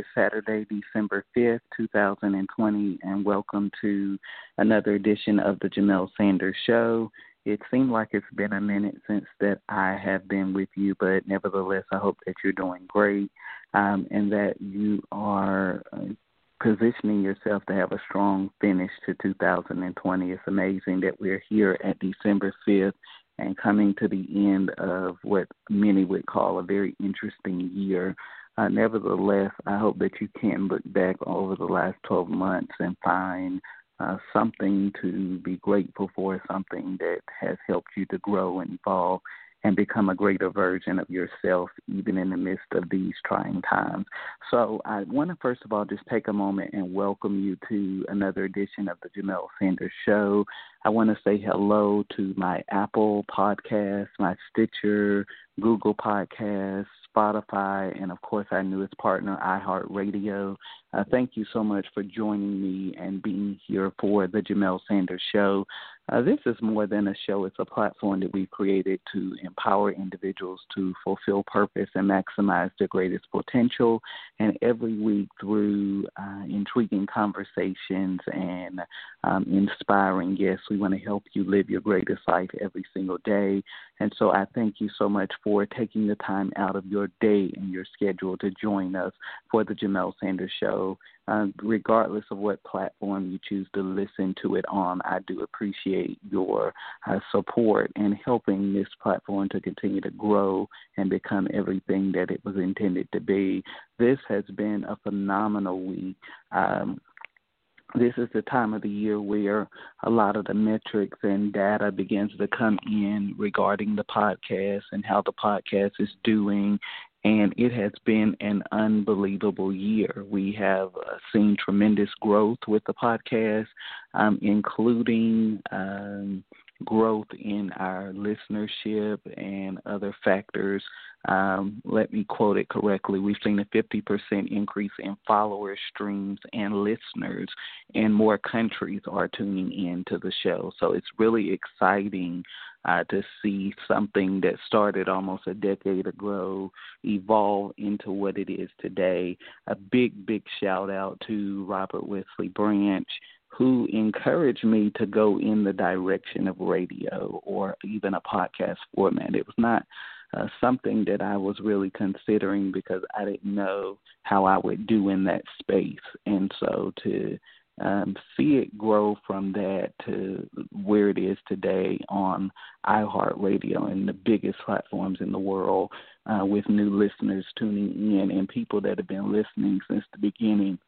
Is Saturday, December 5th, 2020, and welcome to another edition of the Jamelle Sanders Show. It seemed like it's been a minute since that I have been with you, but nevertheless, I hope that you're doing great um, and that you are uh, positioning yourself to have a strong finish to 2020. It's amazing that we're here at December 5th and coming to the end of what many would call a very interesting year. Uh, nevertheless, I hope that you can look back over the last 12 months and find uh, something to be grateful for, something that has helped you to grow and evolve and become a greater version of yourself, even in the midst of these trying times. So, I want to first of all just take a moment and welcome you to another edition of the Jamelle Sanders Show. I want to say hello to my Apple podcast, my Stitcher, Google Podcast, Spotify, and of course our newest partner, iHeartRadio. Uh, thank you so much for joining me and being here for the Jamelle Sanders Show. Uh, this is more than a show, it's a platform that we've created to empower individuals to fulfill purpose and maximize their greatest potential. And every week, through uh, intriguing conversations and um, inspiring guests, we want to help you live your greatest life every single day. And so I thank you so much for taking the time out of your day and your schedule to join us for the Jamelle Sanders Show. Uh, regardless of what platform you choose to listen to it on, I do appreciate your uh, support in helping this platform to continue to grow and become everything that it was intended to be. This has been a phenomenal week. Um, this is the time of the year where a lot of the metrics and data begins to come in regarding the podcast and how the podcast is doing and it has been an unbelievable year. We have uh, seen tremendous growth with the podcast, um, including um, growth in our listenership and other factors. Um, let me quote it correctly. We've seen a 50% increase in follower streams, and listeners, and more countries are tuning in to the show. So it's really exciting uh, to see something that started almost a decade ago evolve into what it is today. A big, big shout out to Robert Wesley Branch who encouraged me to go in the direction of radio or even a podcast format. It was not uh, something that I was really considering because I didn't know how I would do in that space. And so to um, see it grow from that to where it is today on iHeartRadio and the biggest platforms in the world uh, with new listeners tuning in and people that have been listening since the beginning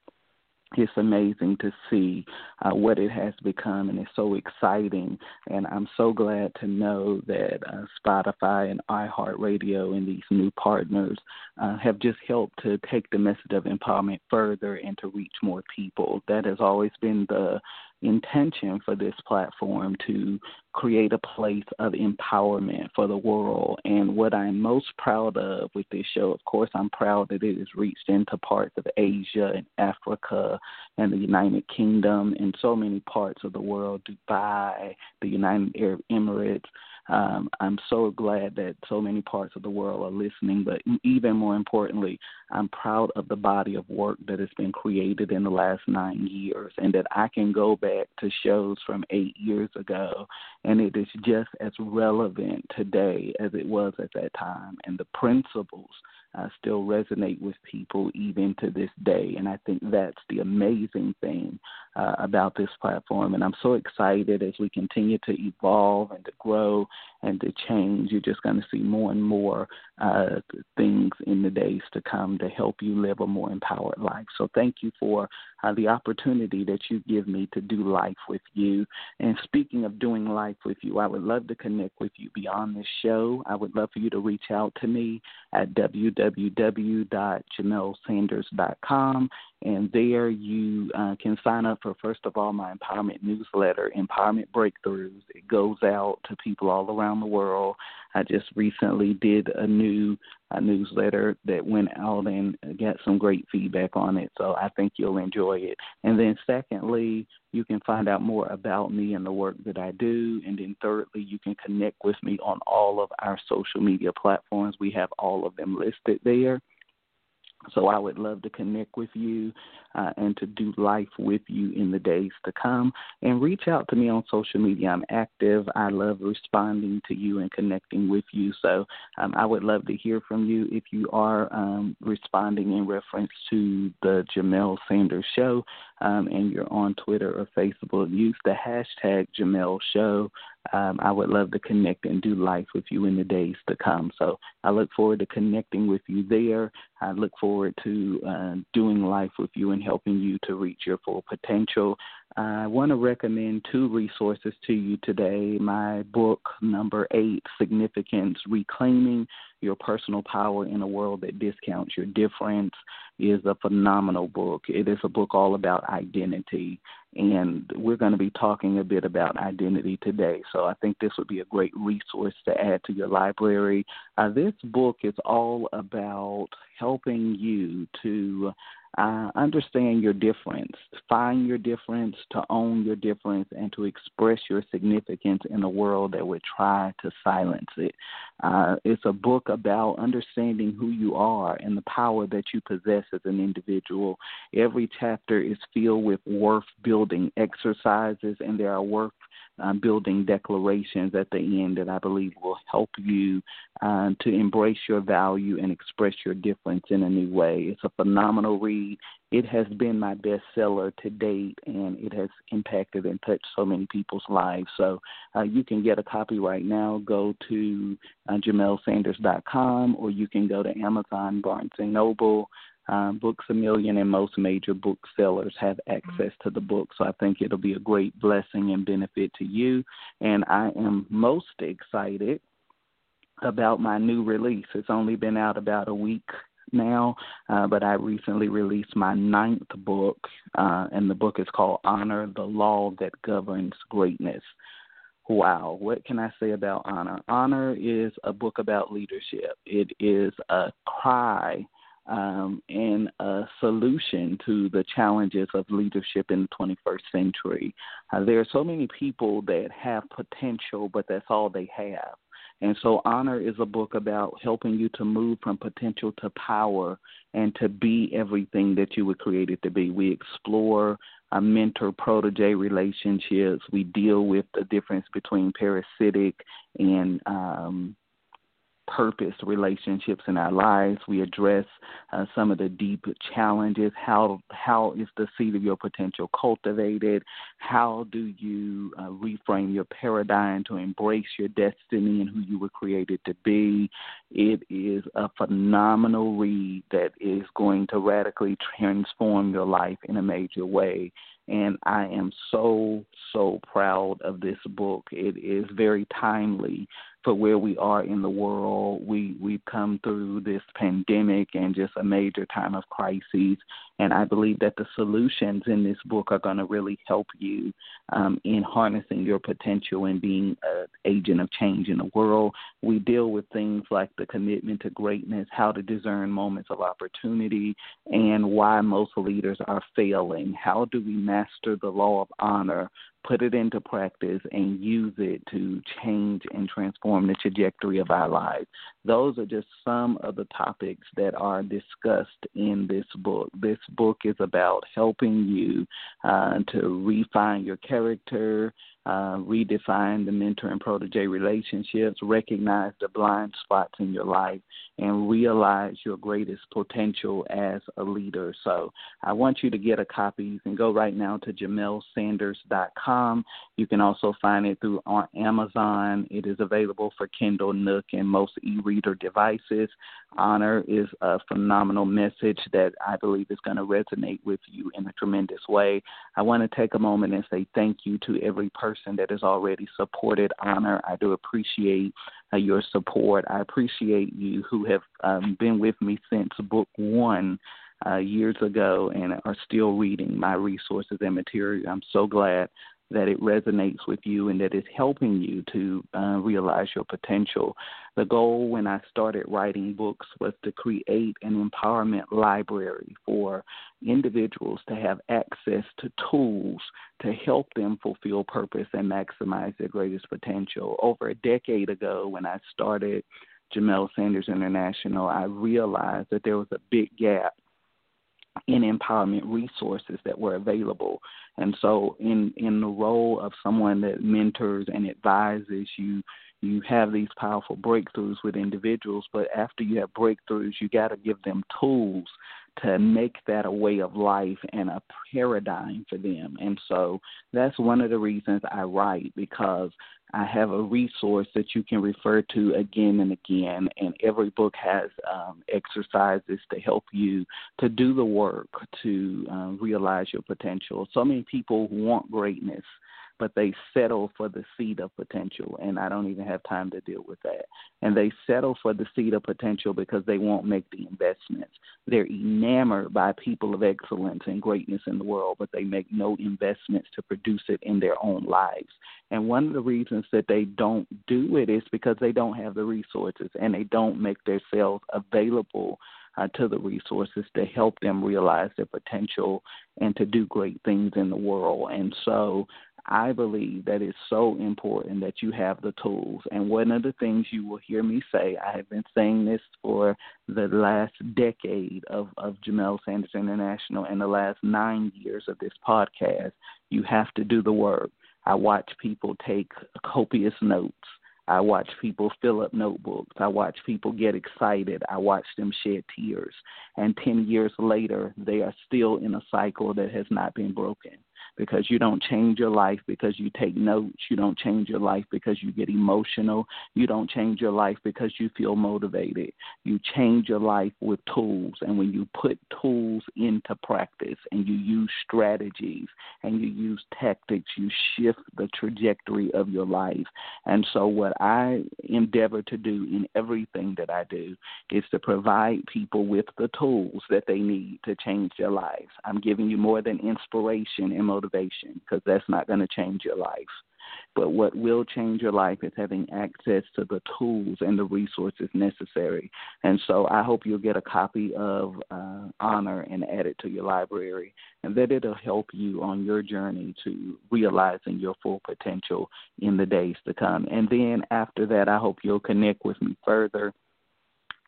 it's amazing to see uh, what it has become, and it's so exciting. And I'm so glad to know that uh, Spotify and iHeartRadio and these new partners uh, have just helped to take the message of empowerment further and to reach more people. That has always been the intention for this platform to create a place of empowerment for the world. And what I'm most proud of with this show, of course, I'm proud that it has reached into parts of Asia and Africa and the United Kingdom and so many parts of the world, Dubai, the United Arab Emirates. Um, I'm so glad that so many parts of the world are listening, but even more importantly, I'm proud of the body of work that has been created in the last nine years, and that I can go back to shows from eight years ago, and it is just as relevant today as it was at that time. And the principles uh, still resonate with people even to this day. And I think that's the amazing thing uh, about this platform. And I'm so excited as we continue to evolve and to grow and to change. You're just going to see more and more uh, things in the days to come to help you live a more empowered life. So thank you for uh, the opportunity that you give me to do life with you. And speaking of doing life with you, I would love to connect with you beyond this show. I would love for you to reach out to me at www.jamelsanders.com and there you uh, can sign up for, first of all, my empowerment newsletter, Empowerment Breakthroughs. It goes out to people all around the world. I just recently did a new a newsletter that went out and got some great feedback on it. So I think you'll enjoy it. And then, secondly, you can find out more about me and the work that I do. And then, thirdly, you can connect with me on all of our social media platforms. We have all of them listed there. So I would love to connect with you uh, and to do life with you in the days to come. And reach out to me on social media. I'm active. I love responding to you and connecting with you. So um, I would love to hear from you if you are um, responding in reference to the Jamelle Sanders Show um, and you're on Twitter or Facebook. Use the hashtag Jamelle Show um, I would love to connect and do life with you in the days to come. So I look forward to connecting with you there. I look forward to uh, doing life with you and helping you to reach your full potential. I want to recommend two resources to you today. My book, number eight, Significance Reclaiming Your Personal Power in a World That Discounts Your Difference, is a phenomenal book. It is a book all about identity, and we're going to be talking a bit about identity today. So I think this would be a great resource to add to your library. Uh, this book is all about helping you to uh, understand your difference, find your difference, to own your difference, and to express your significance in a world that would try to silence it. Uh, it's a book about understanding who you are and the power that you possess as an individual. Every chapter is filled with worth building exercises, and there are worth um, building declarations at the end that I believe will help you uh, to embrace your value and express your difference in a new way. It's a phenomenal read. It has been my bestseller to date, and it has impacted and touched so many people's lives. So uh, you can get a copy right now. Go to uh, JamelSanders.com, or you can go to Amazon, Barnes and Noble. Um, Books a Million and most major booksellers have access to the book. So I think it'll be a great blessing and benefit to you. And I am most excited about my new release. It's only been out about a week now, uh, but I recently released my ninth book, uh, and the book is called Honor the Law That Governs Greatness. Wow, what can I say about honor? Honor is a book about leadership. It is a cry um, and a solution to the challenges of leadership in the 21st century. Uh, there are so many people that have potential, but that's all they have. And so, Honor is a book about helping you to move from potential to power and to be everything that you were created to be. We explore a mentor protege relationships. We deal with the difference between parasitic and um, purpose relationships in our lives. We address uh, some of the deep challenges. How how is the seed of your potential cultivated? How do you uh, reframe your paradigm to embrace your destiny and who you were created to be? It is a phenomenal read that is going to radically transform your life in a major way and I am so so proud of this book. It is very timely for where we are in the world. We we've come through this pandemic and just a major time of crises, and I believe that the solutions in this book are going to really help you um, in harnessing your potential and being an agent of change in the world. We deal with things like the commitment to greatness, how to discern moments of opportunity, and why most leaders are failing. How do we master the law of honor put it into practice and use it to change and transform the trajectory of our lives. Those are just some of the topics that are discussed in this book. This book is about helping you uh, to refine your character, uh, redefine the mentor and protege relationships, recognize the blind spots in your life, and realize your greatest potential as a leader. So I want you to get a copy. You can go right now to JamelSanders.com. You can also find it through on Amazon. It is available for Kindle, Nook, and most e-reader devices. Honor is a phenomenal message that I believe is going to resonate with you in a tremendous way. I want to take a moment and say thank you to every person that has already supported Honor. I do appreciate uh, your support. I appreciate you who have um, been with me since book one. Uh, years ago, and are still reading my resources and material. I'm so glad that it resonates with you and that it's helping you to uh, realize your potential. The goal when I started writing books was to create an empowerment library for individuals to have access to tools to help them fulfill purpose and maximize their greatest potential. Over a decade ago, when I started Jamelle Sanders International, I realized that there was a big gap in empowerment resources that were available. And so in in the role of someone that mentors and advises you you have these powerful breakthroughs with individuals, but after you have breakthroughs, you got to give them tools to make that a way of life and a paradigm for them. And so that's one of the reasons I write because I have a resource that you can refer to again and again, and every book has um, exercises to help you to do the work to uh, realize your potential. So many people want greatness but they settle for the seed of potential. And I don't even have time to deal with that. And they settle for the seed of potential because they won't make the investments. They're enamored by people of excellence and greatness in the world, but they make no investments to produce it in their own lives. And one of the reasons that they don't do it is because they don't have the resources and they don't make themselves available uh, to the resources to help them realize their potential and to do great things in the world. And so I believe that it's so important that you have the tools. And one of the things you will hear me say, I have been saying this for the last decade of, of Jamelle Sanders International and the last nine years of this podcast, you have to do the work. I watch people take copious notes. I watch people fill up notebooks. I watch people get excited. I watch them shed tears. And 10 years later, they are still in a cycle that has not been broken because you don't change your life because you take notes. You don't change your life because you get emotional. You don't change your life because you feel motivated. You change your life with tools. And when you put tools into practice and you use strategies and you use tactics, you shift the trajectory of your life. And so, what I endeavor to do in everything that I do is to provide people with the tools that they need to change their lives. I'm giving you more than inspiration and motivation because that's not going to change your life. But what will change your life is having access to the tools and the resources necessary. And so I hope you'll get a copy of uh, Honor and add it to your library, and that it'll help you on your journey to realizing your full potential in the days to come. And then after that, I hope you'll connect with me further.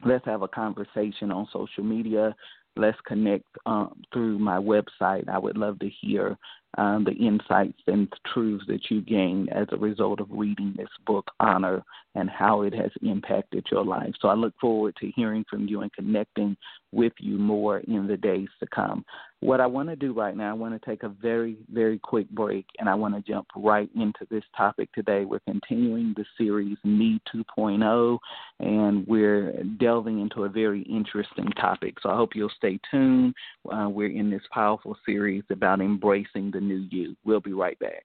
Let's have a conversation on social media let's connect um, through my website. I would love to hear um, the insights and truths that you gained as a result of reading this book, Honor, and how it has impacted your life. So I look forward to hearing from you and connecting with you more in the days to come. What I want to do right now, I want to take a very, very quick break and I want to jump right into this topic today. We're continuing the series Me 2.0 and we're delving into a very interesting topic. So I hope you'll stay tuned. Uh, we're in this powerful series about embracing the new you. We'll be right back.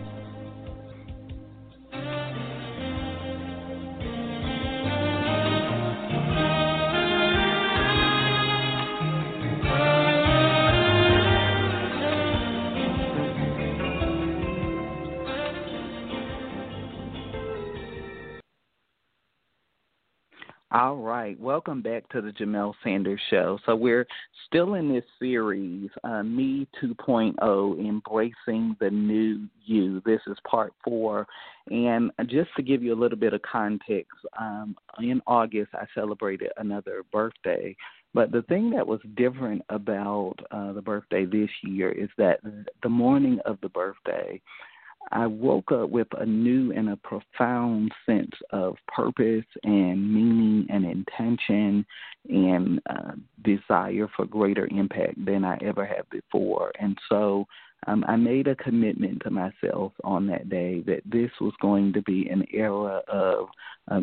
To the Jamelle Sanders Show. So, we're still in this series, uh, Me 2.0, Embracing the New You. This is part four. And just to give you a little bit of context, um, in August, I celebrated another birthday. But the thing that was different about uh, the birthday this year is that the morning of the birthday, I woke up with a new and a profound sense of purpose and meaning and intention and uh, desire for greater impact than I ever had before. And so um, I made a commitment to myself on that day that this was going to be an era of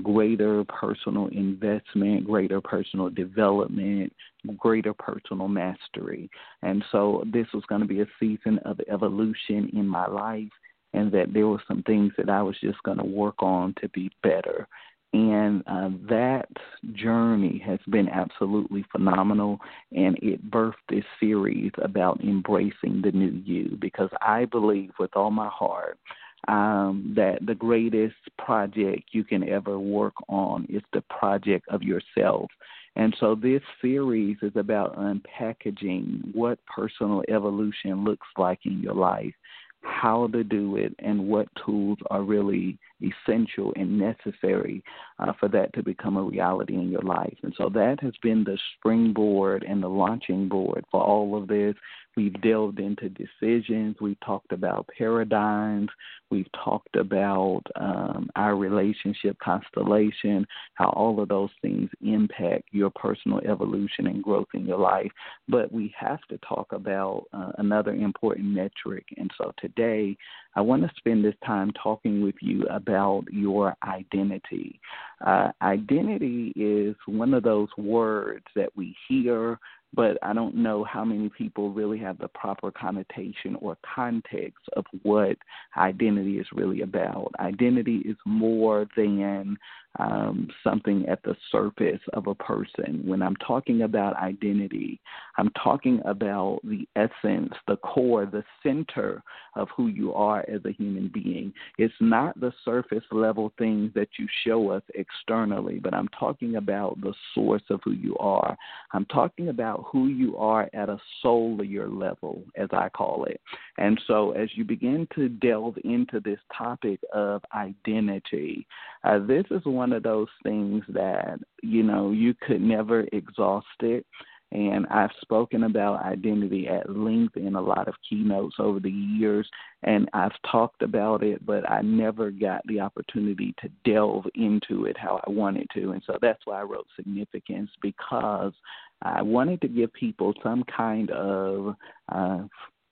greater personal investment, greater personal development, greater personal mastery. And so this was going to be a season of evolution in my life and that there were some things that I was just going to work on to be better. And uh, that journey has been absolutely phenomenal, and it birthed this series about embracing the new you because I believe with all my heart um, that the greatest project you can ever work on is the project of yourself. And so this series is about unpackaging what personal evolution looks like in your life how to do it and what tools are really essential and necessary uh, for that to become a reality in your life. And so that has been the springboard and the launching board for all of this. We've delved into decisions. We've talked about paradigms. We've talked about um, our relationship constellation, how all of those things impact your personal evolution and growth in your life. But we have to talk about uh, another important metric. And so today, I want to spend this time talking with you about your identity. Uh, identity is one of those words that we hear, but I don't know how many people really have the proper connotation or context of what identity is really about. Identity is more than um, something at the surface of a person. When I'm talking about identity, I'm talking about the essence, the core, the center of who you are as a human being. It's not the surface level things that you show us externally, but I'm talking about the source of who you are. I'm talking about who you are at a soulier level, as I call it. And so, as you begin to delve into this topic of identity, uh, this is one of those things that, you know, you could never exhaust it. And I've spoken about identity at length in a lot of keynotes over the years, and I've talked about it, but I never got the opportunity to delve into it how I wanted to. And so that's why I wrote Significance, because I wanted to give people some kind of uh,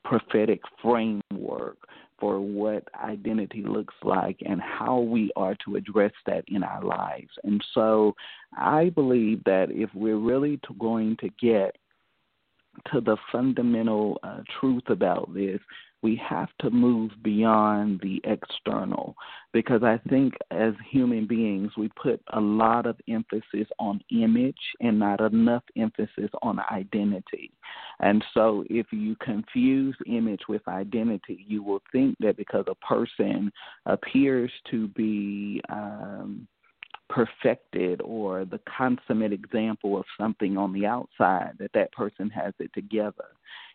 prophetic framework for what identity looks like and how we are to address that in our lives. And so I believe that if we're really going to get to the fundamental uh, truth about this, we have to move beyond the external because I think as human beings, we put a lot of emphasis on image and not enough emphasis on identity. And so, if you confuse image with identity, you will think that because a person appears to be um, perfected or the consummate example of something on the outside that that person has it together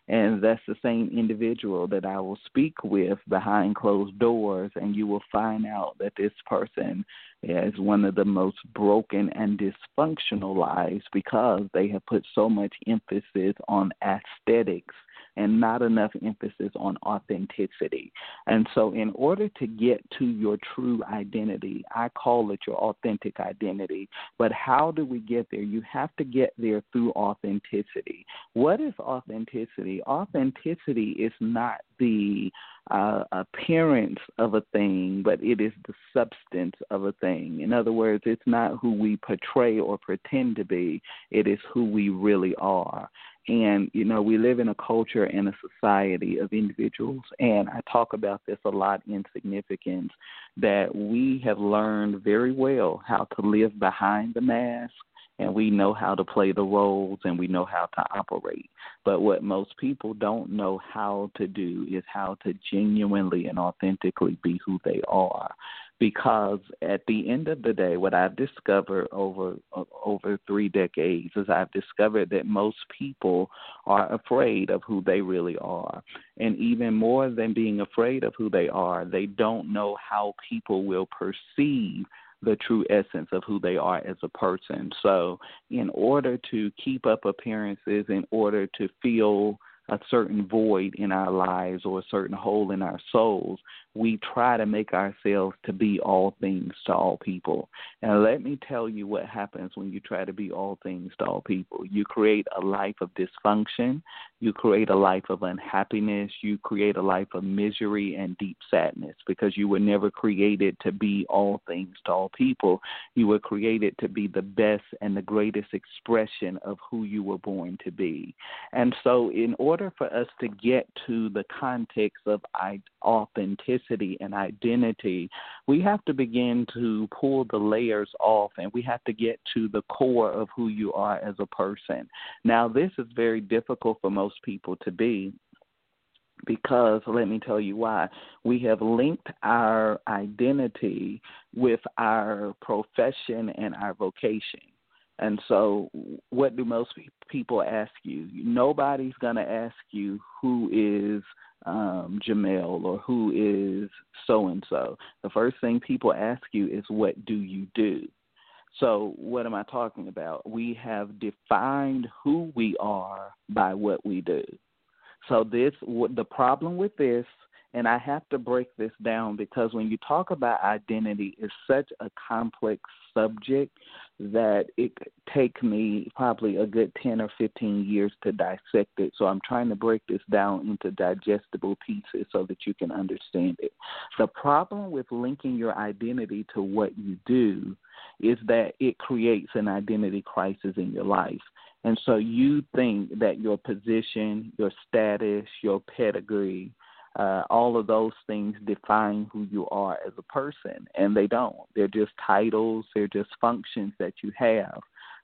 and that's the same individual that I will speak with behind closed doors, and you will find out that this person is one of the most broken and dysfunctional lives because they have put so much emphasis on aesthetics and not enough emphasis on authenticity. And so, in order to get to your true identity, I call it your authentic identity. But how do we get there? You have to get there through authenticity. What is authenticity? Authenticity is not the uh, appearance of a thing, but it is the substance of a thing. In other words, it's not who we portray or pretend to be, it is who we really are. And, you know, we live in a culture and a society of individuals, and I talk about this a lot in significance that we have learned very well how to live behind the mask and we know how to play the roles and we know how to operate. But what most people don't know how to do is how to genuinely and authentically be who they are because at the end of the day, what I've discovered over uh, over three decades is I've discovered that most people are afraid of who they really are, and even more than being afraid of who they are, they don't know how people will perceive the true essence of who they are as a person. So, in order to keep up appearances, in order to feel a certain void in our lives or a certain hole in our souls, we try to make ourselves to be all things to all people. And let me tell you what happens when you try to be all things to all people. You create a life of dysfunction, you create a life of unhappiness, you create a life of misery and deep sadness because you were never created to be all things to all people. You were created to be the best and the greatest expression of who you were born to be. And so in order for us to get to the context of authenticity authenticity and identity, we have to begin to pull the layers off and we have to get to the core of who you are as a person. Now, this is very difficult for most people to be because let me tell you why. We have linked our identity with our profession and our vocation. And so, what do most people ask you? Nobody's going to ask you who is um, Jamelle or who is so and so. The first thing people ask you is, What do you do? So, what am I talking about? We have defined who we are by what we do. So, this the problem with this, and I have to break this down because when you talk about identity, it's such a complex subject that it take me probably a good 10 or 15 years to dissect it. So I'm trying to break this down into digestible pieces so that you can understand it. The problem with linking your identity to what you do is that it creates an identity crisis in your life. And so you think that your position, your status, your pedigree, uh, all of those things define who you are as a person, and they don't. They're just titles, they're just functions that you have.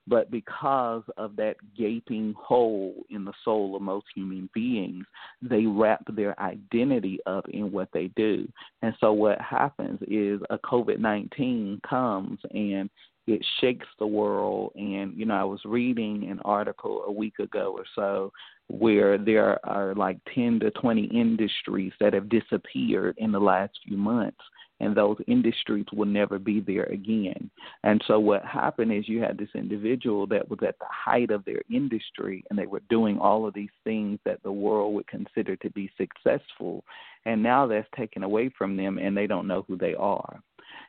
But because of that gaping hole in the soul of most human beings, they wrap their identity up in what they do. And so what happens is a COVID 19 comes and it shakes the world. And, you know, I was reading an article a week ago or so where there are like 10 to 20 industries that have disappeared in the last few months and those industries will never be there again. And so what happened is you had this individual that was at the height of their industry and they were doing all of these things that the world would consider to be successful and now that's taken away from them and they don't know who they are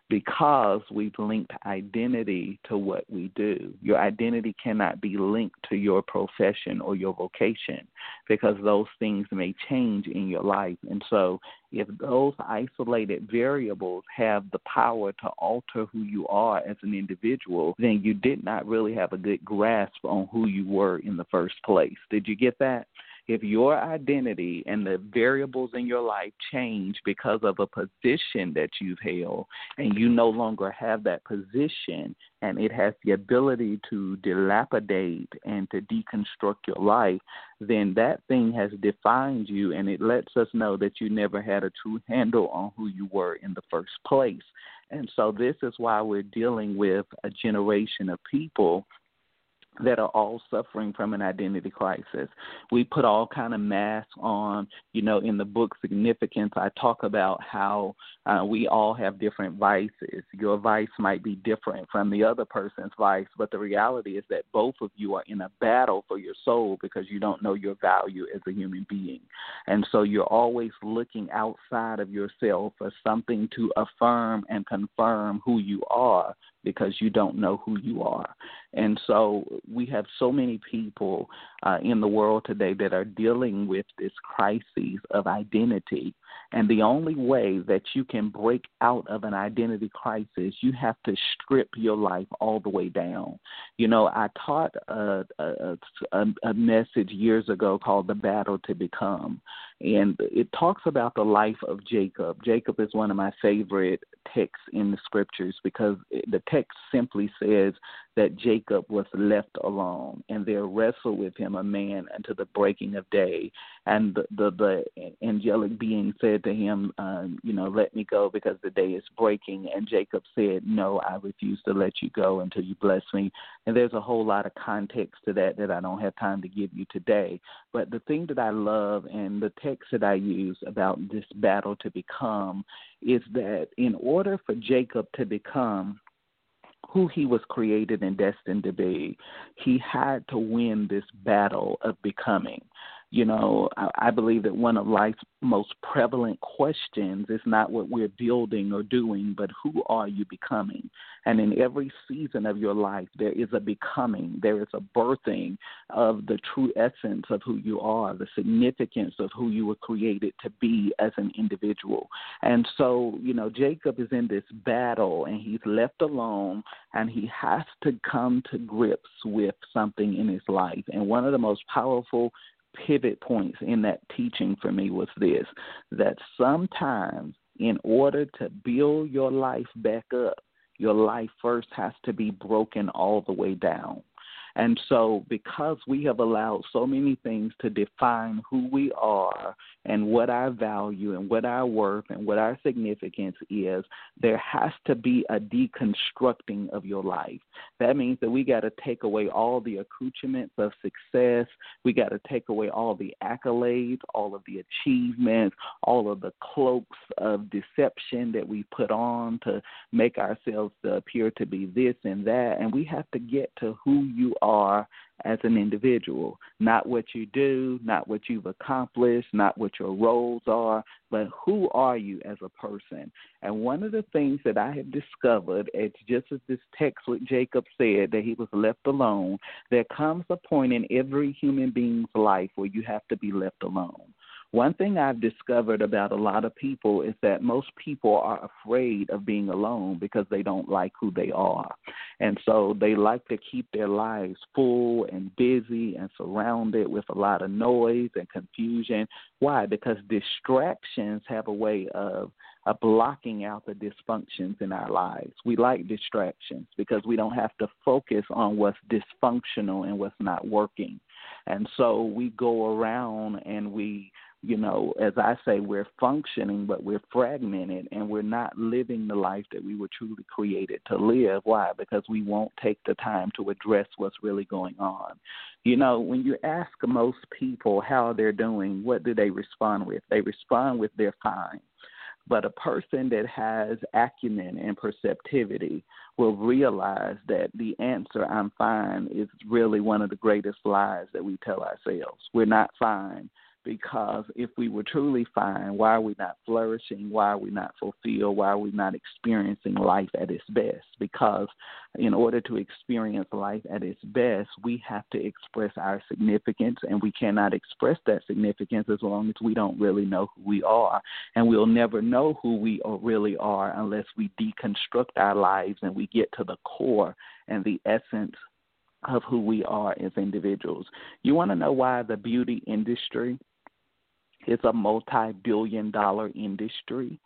because we've linked identity to what we do. Your identity cannot be linked to your profession or your vocation because those things may change in your life. And so, if those isolated variables have the power to alter who you are as an individual, then you did not really have a good grasp on who you were in the first place. Did you get that? If your identity and the variables in your life change because of a position that you've held and you no longer have that position and it has the ability to dilapidate and to deconstruct your life, then that thing has defined you and it lets us know that you never had a true handle on who you were in the first place. And so this is why we're dealing with a generation of people that are all suffering from an identity crisis. We put all kind of masks on. You know, in the book Significance, I talk about how uh, we all have different vices. Your vice might be different from the other person's vice, but the reality is that both of you are in a battle for your soul because you don't know your value as a human being. And so you're always looking outside of yourself for something to affirm and confirm who you are because you don't know who you are. And so we have so many people uh, in the world today that are dealing with this crisis of identity. And the only way that you can break out of an identity crisis, you have to strip your life all the way down. You know, I taught a, a, a, a message years ago called The Battle to Become. And it talks about the life of Jacob. Jacob is one of my favorite texts in the scriptures because the text simply says that Jacob was left alone, and there wrestled with him a man until the breaking of day. And the the, the angelic being said to him, um, you know, let me go because the day is breaking. And Jacob said, No, I refuse to let you go until you bless me. And there's a whole lot of context to that that I don't have time to give you today. But the thing that I love and the text that I use about this battle to become is that in order for Jacob to become who he was created and destined to be, he had to win this battle of becoming. You know, I, I believe that one of life's most prevalent questions is not what we're building or doing, but who are you becoming? And in every season of your life, there is a becoming, there is a birthing of the true essence of who you are, the significance of who you were created to be as an individual. And so, you know, Jacob is in this battle and he's left alone and he has to come to grips with something in his life. And one of the most powerful pivot points in that teaching for me was this that sometimes in order to build your life back up, your life first has to be broken all the way down. And so, because we have allowed so many things to define who we are and what our value and what our worth and what our significance is, there has to be a deconstructing of your life. That means that we got to take away all the accoutrements of success. We got to take away all the accolades, all of the achievements, all of the cloaks of deception that we put on to make ourselves appear to be this and that. And we have to get to who you are as an individual, not what you do, not what you've accomplished, not what your roles are, but who are you as a person? And one of the things that I have discovered, it's just as this text with Jacob said that he was left alone, there comes a point in every human being's life where you have to be left alone. One thing I've discovered about a lot of people is that most people are afraid of being alone because they don't like who they are. And so they like to keep their lives full and busy and surrounded with a lot of noise and confusion. Why? Because distractions have a way of blocking out the dysfunctions in our lives. We like distractions because we don't have to focus on what's dysfunctional and what's not working. And so we go around and we you know, as I say, we're functioning, but we're fragmented and we're not living the life that we were truly created to live. Why? Because we won't take the time to address what's really going on. You know, when you ask most people how they're doing, what do they respond with? They respond with they're fine. But a person that has acumen and perceptivity will realize that the answer, I'm fine, is really one of the greatest lies that we tell ourselves. We're not fine because if we were truly fine, why are we not flourishing? Why are we not fulfilled? Why are we not experiencing life at its best? Because in order to experience life at its best, we have to express our significance, and we cannot express that significance as long as we don't really know who we are. And we'll never know who we really are unless we deconstruct our lives and we get to the core and the essence of who we are as individuals. You want to know why the beauty industry is a multi-billion dollar industry.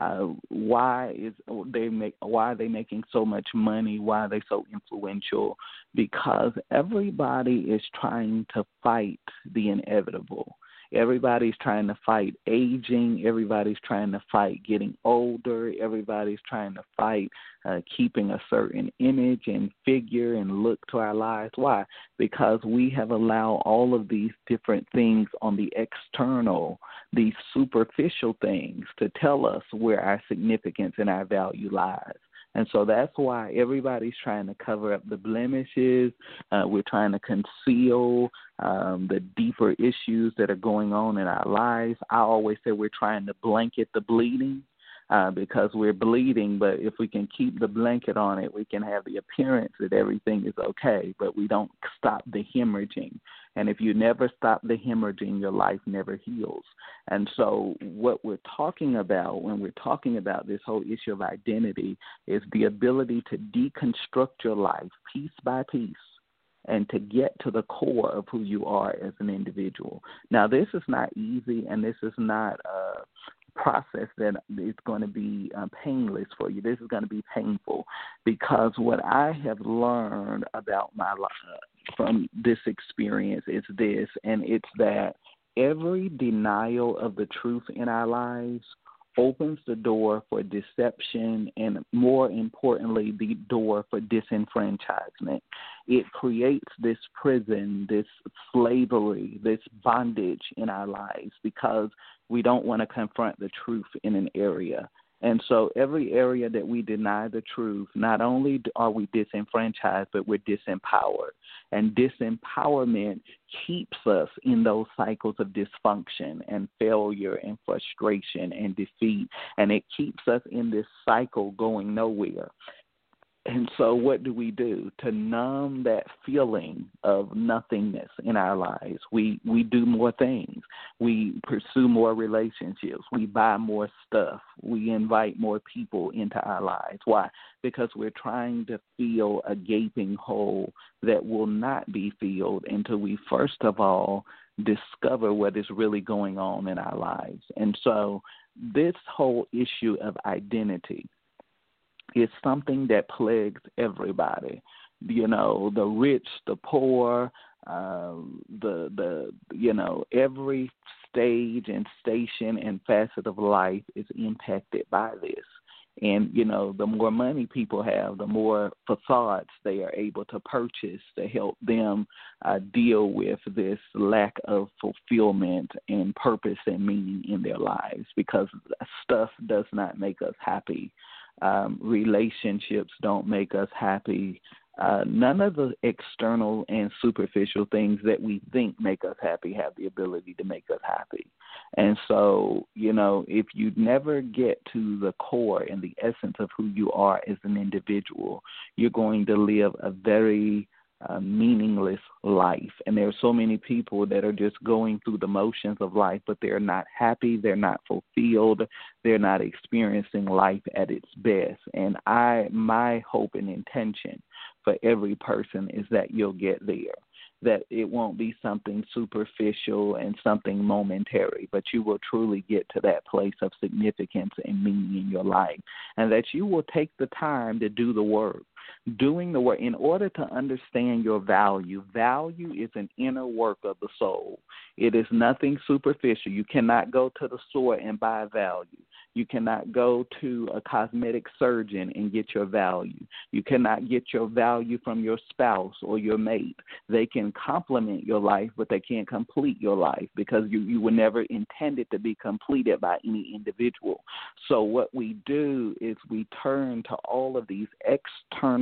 Uh, why is they make why are they making so much money? Why are they so influential? Because everybody is trying to fight the inevitable. Everybody's trying to fight aging. Everybody's trying to fight getting older. Everybody's trying to fight uh, keeping a certain image and figure and look to our lives. Why? Because we have allowed all of these different things on the external, these superficial things, to tell us where our significance and our value lies. And so that's why everybody's trying to cover up the blemishes. Uh, we're trying to conceal um, the deeper issues that are going on in our lives. I always say we're trying to blanket the bleeding uh, because we're bleeding. But if we can keep the blanket on it, we can have the appearance that everything is okay, but we don't stop the hemorrhaging. And if you never stop the hemorrhaging, your life never heals. And so, what we're talking about when we're talking about this whole issue of identity is the ability to deconstruct your life piece by piece and to get to the core of who you are as an individual. Now, this is not easy and this is not a process that is going to be uh, painless for you. This is going to be painful because what I have learned about my life uh, from this experience is this, and it's that every denial of the truth in our lives opens the door for deception and, more importantly, the door for disenfranchisement. It creates this prison, this slavery, this bondage in our lives because we don't want to confront the truth in an area. And so, every area that we deny the truth, not only are we disenfranchised, but we're disempowered. And disempowerment keeps us in those cycles of dysfunction and failure and frustration and defeat. And it keeps us in this cycle going nowhere. And so, what do we do to numb that feeling of nothingness in our lives? We we do more things. We pursue more relationships. We buy more stuff. We invite more people into our lives. Why? Because we're trying to fill a gaping hole that will not be filled until we first of all discover what is really going on in our lives. And so, this whole issue of identity is something that plagues everybody. You know, the rich, the poor, uh, the the you know every stage and station and facet of life is impacted by this. And you know, the more money people have, the more facades they are able to purchase to help them uh, deal with this lack of fulfillment and purpose and meaning in their lives. Because stuff does not make us happy um, relationships don't make us happy. Uh, none of the external and superficial things that we think make us happy have the ability to make us happy. And so, you know, if you never get to the core and the essence of who you are as an individual, you're going to live a very meaningless life. And there are so many people that are just going through the motions of life, but they're not happy, they're not fulfilled, they're not experiencing life at its best. And I, my hope and intention for every person is that you'll get there. That it won't be something superficial and something momentary, but you will truly get to that place of significance and meaning in your life. And that you will take the time to do the work doing the work in order to understand your value. Value is an inner work of the soul. It is nothing superficial. You cannot go to the store and buy value. You cannot go to a cosmetic surgeon and get your value. You cannot get your value from your spouse or your mate. They can complement your life, but they can't complete your life because you, you were never intended to be completed by any individual. So, what we do is we turn to all of these external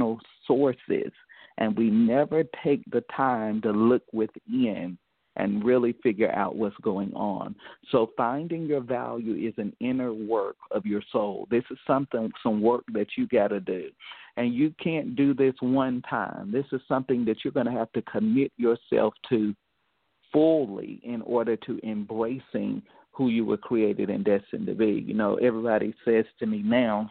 sources and we never take the time to look within and really figure out what's going on. So finding your value is an inner work of your soul. This is something some work that you got to do. And you can't do this one time. This is something that you're going to have to commit yourself to fully in order to embracing who you were created and destined to be. You know, everybody says to me now,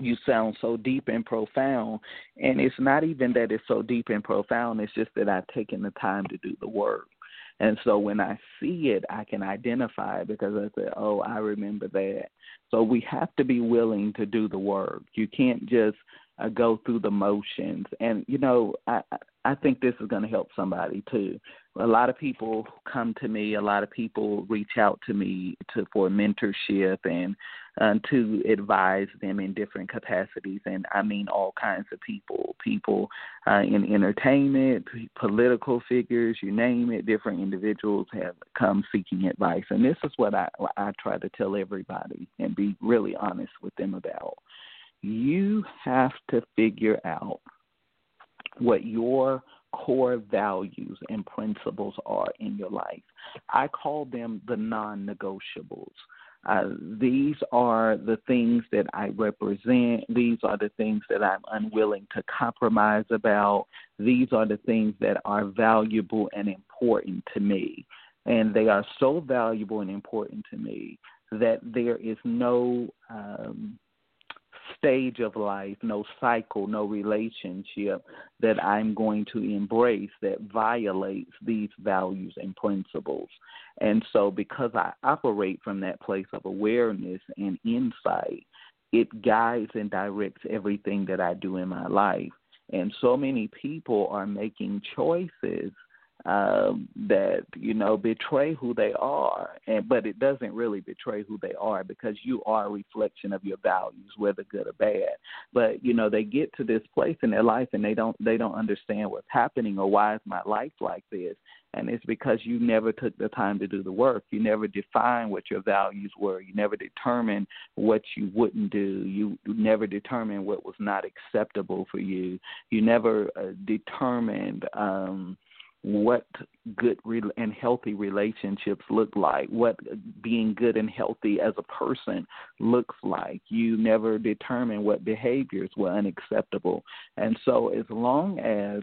you sound so deep and profound. And it's not even that it's so deep and profound, it's just that I've taken the time to do the work. And so when I see it, I can identify it because I say, oh, I remember that. So we have to be willing to do the work. You can't just uh, go through the motions. And, you know, I, I think this is going to help somebody too. A lot of people come to me, a lot of people reach out to me to for mentorship and uh, to advise them in different capacities, and I mean all kinds of people, people uh, in entertainment, political figures, you name it. Different individuals have come seeking advice, and this is what I I try to tell everybody and be really honest with them about. You have to figure out what your core values and principles are in your life. I call them the non negotiables. Uh, these are the things that I represent. These are the things that I'm unwilling to compromise about. These are the things that are valuable and important to me. And they are so valuable and important to me that there is no um, stage of life, no cycle, no relationship that I'm going to embrace that violates these values and principles. And so, because I operate from that place of awareness and insight, it guides and directs everything that I do in my life. And so many people are making choices um, that you know betray who they are, and but it doesn't really betray who they are because you are a reflection of your values, whether good or bad. But you know they get to this place in their life and they don't they don't understand what's happening or why is my life like this, and it's because you never took the time to do the work. You never defined what your values were. You never determined what you wouldn't do. You never determined what was not acceptable for you. You never uh, determined. um what good and healthy relationships look like, what being good and healthy as a person looks like. You never determine what behaviors were unacceptable. And so, as long as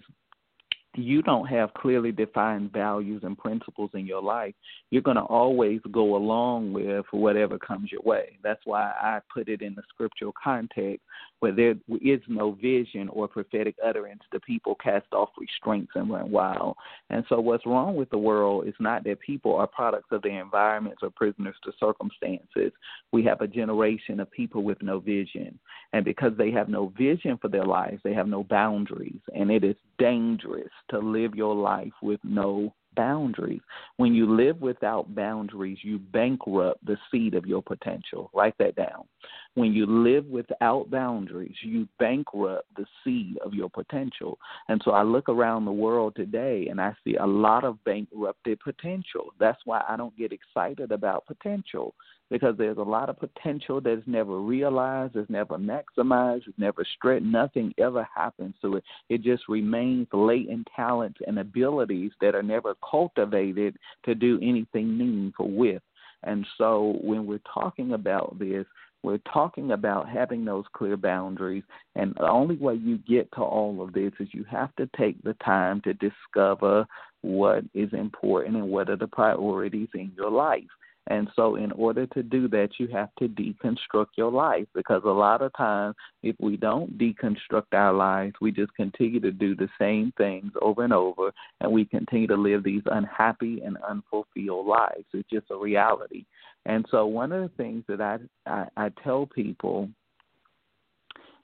you don't have clearly defined values and principles in your life, you're going to always go along with whatever comes your way. That's why I put it in the scriptural context where there is no vision or prophetic utterance. The people cast off restraints and run wild. And so, what's wrong with the world is not that people are products of their environments or prisoners to circumstances. We have a generation of people with no vision. And because they have no vision for their lives, they have no boundaries. And it is dangerous to live your life with no boundaries. When you live without boundaries, you bankrupt the seed of your potential. Write that down. When you live without boundaries, you bankrupt the seed of your potential. And so I look around the world today and I see a lot of bankrupted potential. That's why I don't get excited about potential because there's a lot of potential that's never realized, it's never maximized, it's never stretched. Nothing ever happens to it. It just remains latent talents and abilities that are never cultivated to do anything meaningful with. And so when we're talking about this, we're talking about having those clear boundaries, and the only way you get to all of this is you have to take the time to discover what is important and what are the priorities in your life. And so, in order to do that, you have to deconstruct your life because a lot of times, if we don't deconstruct our lives, we just continue to do the same things over and over, and we continue to live these unhappy and unfulfilled lives. It's just a reality. And so, one of the things that I, I, I tell people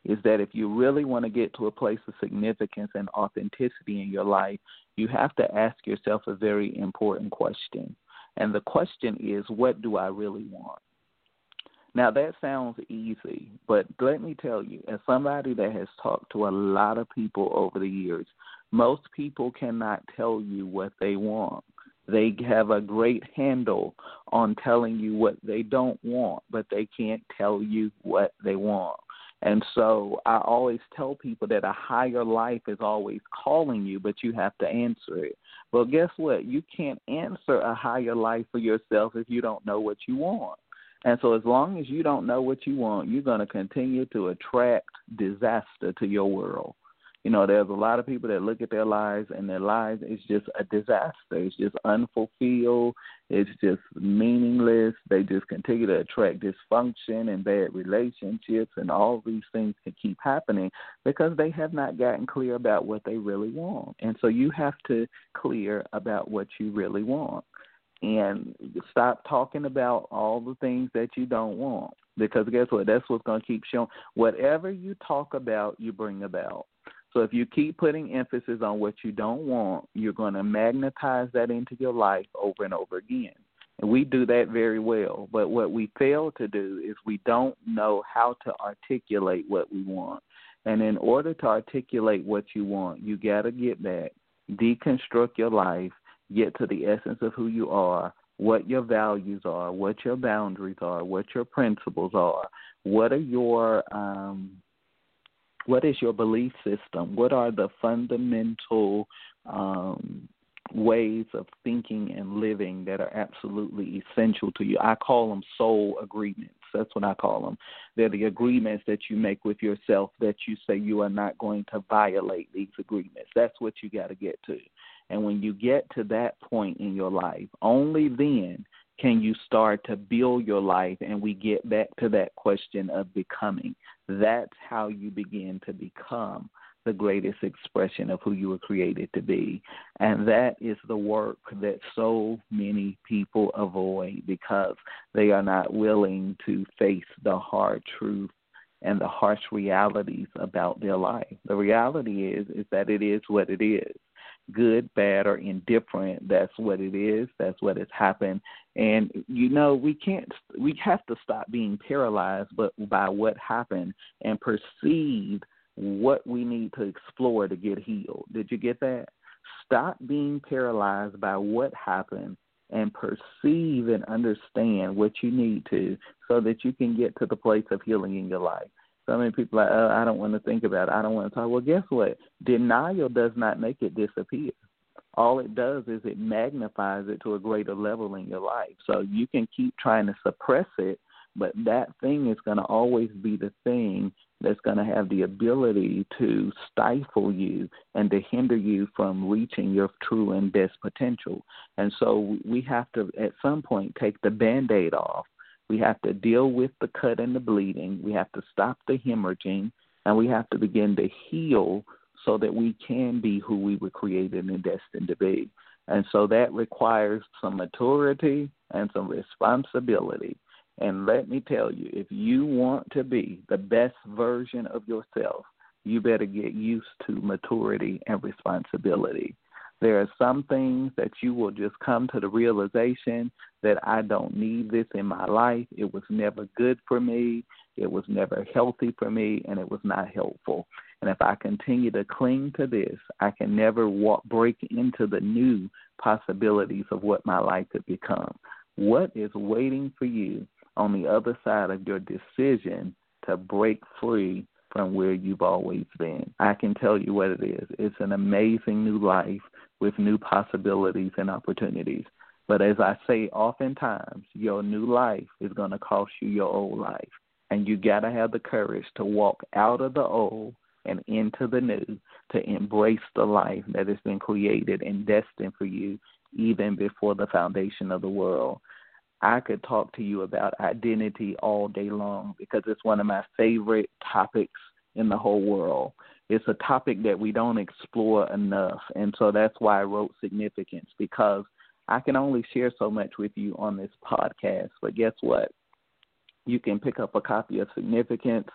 is that if you really want to get to a place of significance and authenticity in your life, you have to ask yourself a very important question and the question is, what do I really want? Now, that sounds easy, but let me tell you, as somebody that has talked to a lot of people over the years, most people cannot tell you what they want. They have a great handle on telling you what they don't want, but they can't tell you what they want. And so I always tell people that a higher life is always calling you, but you have to answer it. Well, guess what? You can't answer a higher life for yourself if you don't know what you want. And so, as long as you don't know what you want, you're going to continue to attract disaster to your world. You know, there's a lot of people that look at their lives and their lives is just a disaster. It's just unfulfilled. It's just meaningless. They just continue to attract dysfunction and bad relationships, and all these things can keep happening because they have not gotten clear about what they really want. And so you have to clear about what you really want and stop talking about all the things that you don't want because guess what that's what's going to keep showing whatever you talk about you bring about so if you keep putting emphasis on what you don't want, you're going to magnetize that into your life over and over again. And we do that very well. But what we fail to do is we don't know how to articulate what we want. And in order to articulate what you want, you got to get back, deconstruct your life, get to the essence of who you are, what your values are, what your boundaries are, what your principles are, what are your um, what is your belief system? What are the fundamental um, ways of thinking and living that are absolutely essential to you? I call them soul agreements. That's what I call them. They're the agreements that you make with yourself that you say you are not going to violate these agreements. That's what you got to get to. And when you get to that point in your life, only then can you start to build your life? And we get back to that question of becoming. That's how you begin to become the greatest expression of who you were created to be. And that is the work that so many people avoid because they are not willing to face the hard truth and the harsh realities about their life. The reality is is that it is what it is. Good, bad, or indifferent, that's what it is. That's what has happened. And you know, we can't we have to stop being paralyzed but by what happened and perceive what we need to explore to get healed. Did you get that? Stop being paralyzed by what happened and perceive and understand what you need to so that you can get to the place of healing in your life. So many people are oh, I don't want to think about it. I don't want to talk. Well, guess what? Denial does not make it disappear. All it does is it magnifies it to a greater level in your life. So you can keep trying to suppress it, but that thing is going to always be the thing that's going to have the ability to stifle you and to hinder you from reaching your true and best potential. And so we have to, at some point, take the band aid off. We have to deal with the cut and the bleeding. We have to stop the hemorrhaging. And we have to begin to heal so that we can be who we were created and destined to be. And so that requires some maturity and some responsibility. And let me tell you, if you want to be the best version of yourself, you better get used to maturity and responsibility. There are some things that you will just come to the realization that I don't need this in my life. It was never good for me. It was never healthy for me, and it was not helpful. And if I continue to cling to this, I can never walk, break into the new possibilities of what my life could become. What is waiting for you on the other side of your decision to break free from where you've always been. I can tell you what it is. It's an amazing new life with new possibilities and opportunities. But as I say oftentimes, your new life is going to cost you your old life. And you got to have the courage to walk out of the old and into the new, to embrace the life that has been created and destined for you even before the foundation of the world. I could talk to you about identity all day long because it's one of my favorite topics in the whole world. It's a topic that we don't explore enough. And so that's why I wrote Significance because I can only share so much with you on this podcast. But guess what? You can pick up a copy of Significance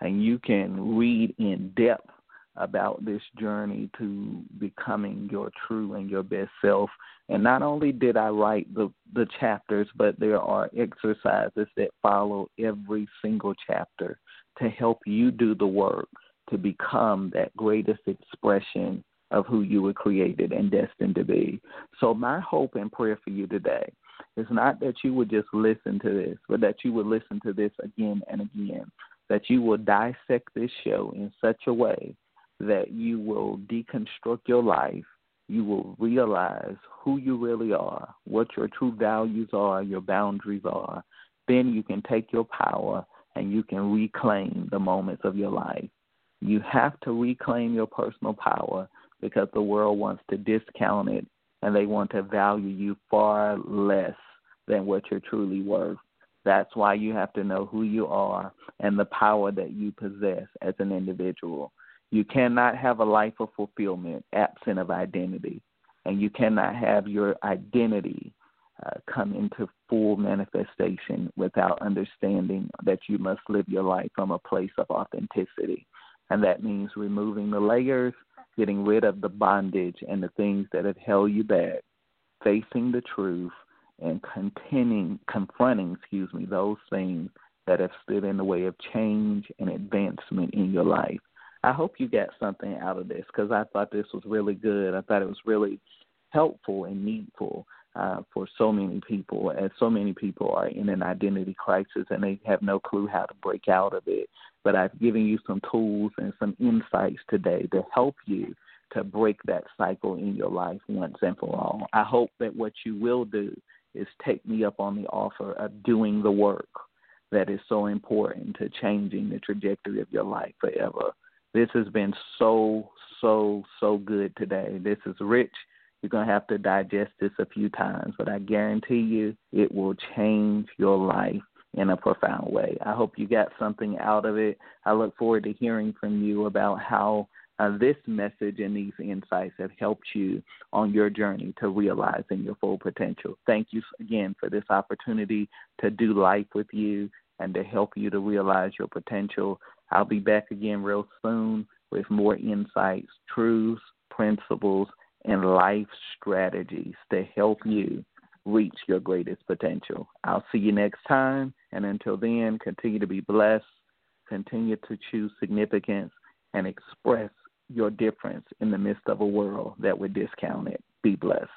and you can read in depth about this journey to becoming your true and your best self. And not only did I write the, the chapters, but there are exercises that follow every single chapter to help you do the work to become that greatest expression of who you were created and destined to be. So, my hope and prayer for you today is not that you would just listen to this, but that you would listen to this again and again, that you will dissect this show in such a way that you will deconstruct your life. You will realize who you really are, what your true values are, your boundaries are. Then you can take your power and you can reclaim the moments of your life. You have to reclaim your personal power because the world wants to discount it and they want to value you far less than what you're truly worth. That's why you have to know who you are and the power that you possess as an individual. You cannot have a life of fulfillment absent of identity, and you cannot have your identity uh, come into full manifestation without understanding that you must live your life from a place of authenticity. And that means removing the layers, getting rid of the bondage and the things that have held you back, facing the truth, and contending, confronting, excuse me, those things that have stood in the way of change and advancement in your life. I hope you got something out of this because I thought this was really good. I thought it was really helpful and needful uh, for so many people, as so many people are in an identity crisis and they have no clue how to break out of it. But I've given you some tools and some insights today to help you to break that cycle in your life once and for all. I hope that what you will do is take me up on the offer of doing the work that is so important to changing the trajectory of your life forever. This has been so, so, so good today. This is Rich, You're going to have to digest this a few times, but I guarantee you it will change your life in a profound way. I hope you got something out of it. I look forward to hearing from you about how uh, this message and these insights have helped you on your journey to realizing your full potential. Thank you again for this opportunity to do life with you and to help you to realize your potential. I'll be back again real soon with more insights, truths, principles, and life strategies to help you reach your greatest potential. I'll see you next time. And until then, continue to be blessed, continue to choose significance, and express your difference in the midst of a world that would discount it. Be blessed.